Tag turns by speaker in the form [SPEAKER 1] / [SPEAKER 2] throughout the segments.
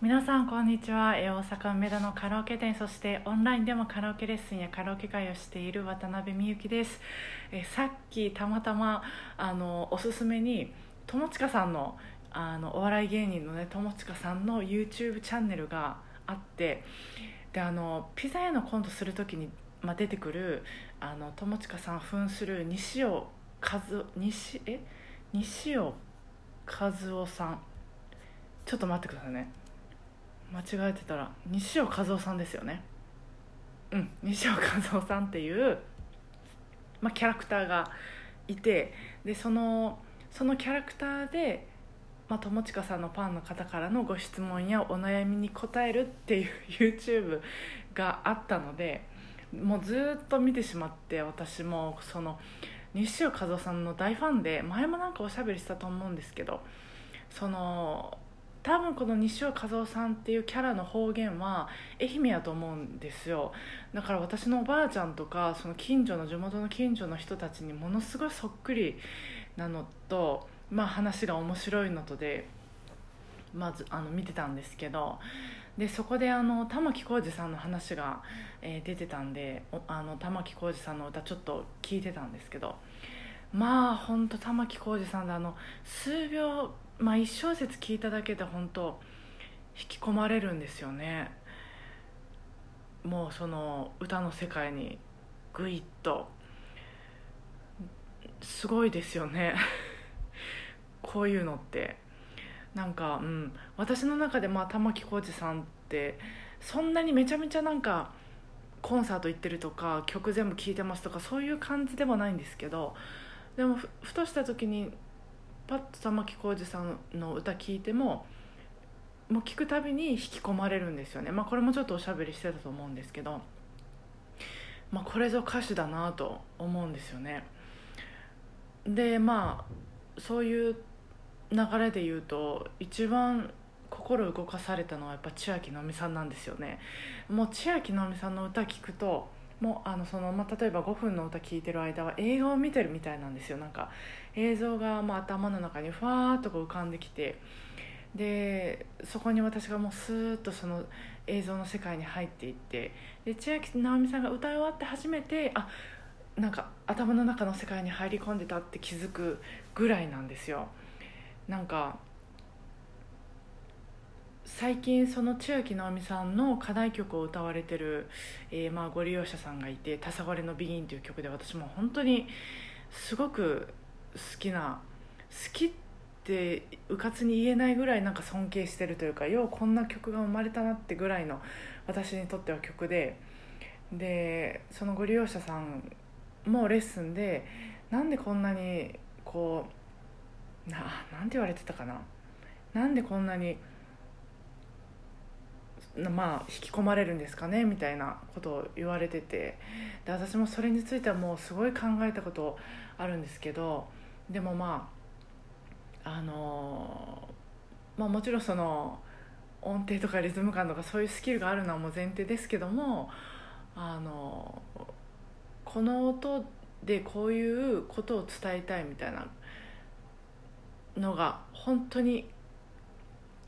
[SPEAKER 1] 皆さんこんにちは。大阪梅田のカラオケ店そしてオンラインでもカラオケレッスンやカラオケ会をしている渡辺美幸です、えさっきたまたまあのおすすめに友近さんのあのお笑い芸人のね友近さんの YouTube チャンネルがあってであのピザ屋のコントする時に、まあ、出てくるあの友近さん扮する西尾和西え？西尾和夫さん。ちょっと待ってくださいね。間違えてたら西尾和夫さんですよね。うん西尾和夫さんっていう、まあ、キャラクターがいてでそのそのキャラクターで、まあ、友近さんのファンの方からのご質問やお悩みに答えるっていう YouTube があったのでもうずっと見てしまって私もその西尾和夫さんの大ファンで前もなんかおしゃべりしたと思うんですけどその多分この西尾和夫さんっていうキャラの方言は愛媛やと思うんですよ。だから私のおばあちゃんとかその近所の地元の近所の人たちにものすごいそっくりなのと、まあ、話が面白いのとでまずあの見てたんですけどでそこであの玉置浩二さんの話が、えー出てたんであの玉置浩二さんの歌ちょっと聞いてたんですけどまあ本当玉置浩二さんであの数秒、まあ、1小節聞いただけで本当引き込まれるんですよね。もうその歌の世界にグイッと。すごいですよね。こういうのって。なんか、うん、私の中でまあ玉置浩二さんってそんなにめちゃめちゃなんかコンサート行ってるとか曲全部聴いてますとかそういう感じでもないんですけどでもふふとした時にパッと玉置浩二さんの歌聴いてももう聞くたびに引き込まれるんですよね、まあ、これもちょっとおしゃべりしてたと思うんですけど、まあ、これぞ歌手だなと思うんですよね。でまあそういう流れで言うと一番心動かされたのはやっぱ千秋直美さんなんですよね。もう千秋直美さんの歌聞くともうあのその、まあ、例えば5分の歌聴いてる間は映画を見てるみたいなんですよ。なんか映像がまあ頭の中にふわーっとこう浮かんできて。でそこに私がもうスーッとその映像の世界に入っていって。で千秋直美さんが歌い終わって初めてあなんか頭の中の世界に入り込んでたって気づくぐらいなんですよ。なんか最近その千秋直美さんの課題曲を歌われてる、えーまあご利用者さんがいて「黄昏のビギン」という曲で私も本当にすごく好きな好きってうかつに言えないぐらいなんか尊敬してるというかようこんな曲が生まれたなってぐらいの私にとっては曲ででそのご利用者さんもレッスンでなんでこんなにこうななんて言われてたかな？なんでこんなにまあ引き込まれるんですかねみたいなことを言われてて。で私もそれについてはもうすごい考えたことあるんですけどでもまああのまあもちろんその音程とかリズム感とかそういうスキルがあるのはもう前提ですけどもあのこの音でこういうことを伝えたいみたいなのが本当に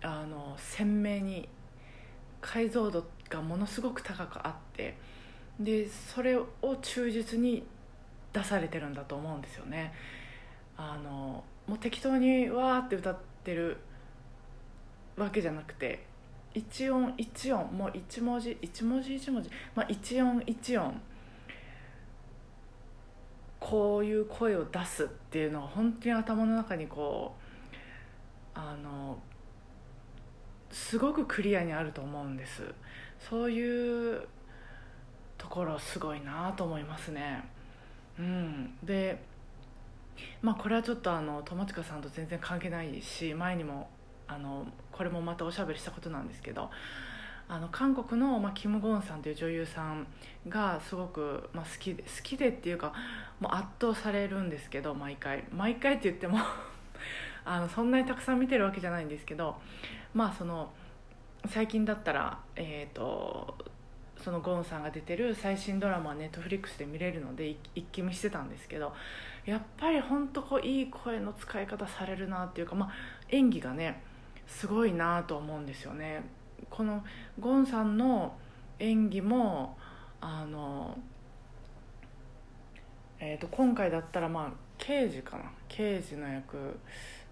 [SPEAKER 1] あの鮮明に解像度がものすごく高くあってでそれを忠実に出されてるんだと思うんですよね。あのもう適当にわーって歌ってるわけじゃなくて一音一音もう一文字一文字一文字、まあ、一音一音こういう声を出すっていうのが本当に頭の中にこうあのすごくクリアにあると思うんです。そういうところすごいなと思いますね。うん。でまあこれはちょっとあの友近さんと全然関係ないし前にもあのこれもまたおしゃべりしたことなんですけどあの韓国の、まあ、キム・ゴンさんという女優さんがすごく、まあ、好きで好きでっていうかもう圧倒されるんですけど毎回。毎回って言っても あのそんなにたくさん見てるわけじゃないんですけどまあその最近だったらえっ、とそのゴンさんが出てる最新ドラマはネットフリックスで見れるので一気見してたんですけどやっぱり本当こういい声の使い方されるなっていうか、まあ、演技がねすごいなと思うんですよね。このゴンさんの演技もあの、えーと、今回だったらまあ刑事かな。刑事の役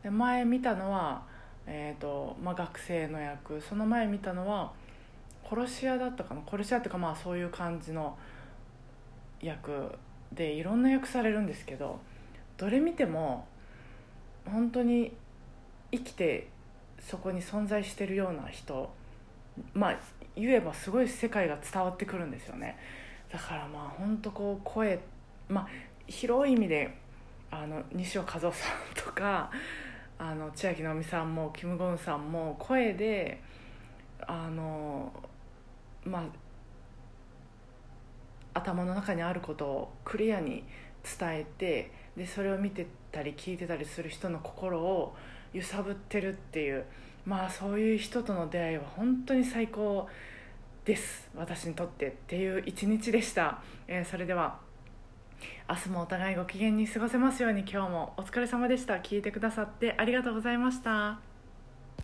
[SPEAKER 1] で前見たのは、えーとまあ、学生の役。その前見たのは殺し屋だったかな？殺し屋っていうかまあそういう感じの役でいろんな役されるんですけどどれ見ても本当に生きてそこに存在してるような人まあ言えばすごい世界が伝わってくるんですよね。だからまあ本当こう声まあ広い意味であの西尾一夫さんとかあの千秋直美さんもキム・ゴンさんも声であのまあ頭の中にあることをクリアに伝えてでそれを見てたり聞いてたりする人の心を揺さぶってるっていうまあそういう人との出会いは本当に最高です。私にとってっていう一日でした、えー、それでは。明日もお互いご機嫌に過ごせますように。今日もお疲れ様でした。聞いてくださってありがとうございました。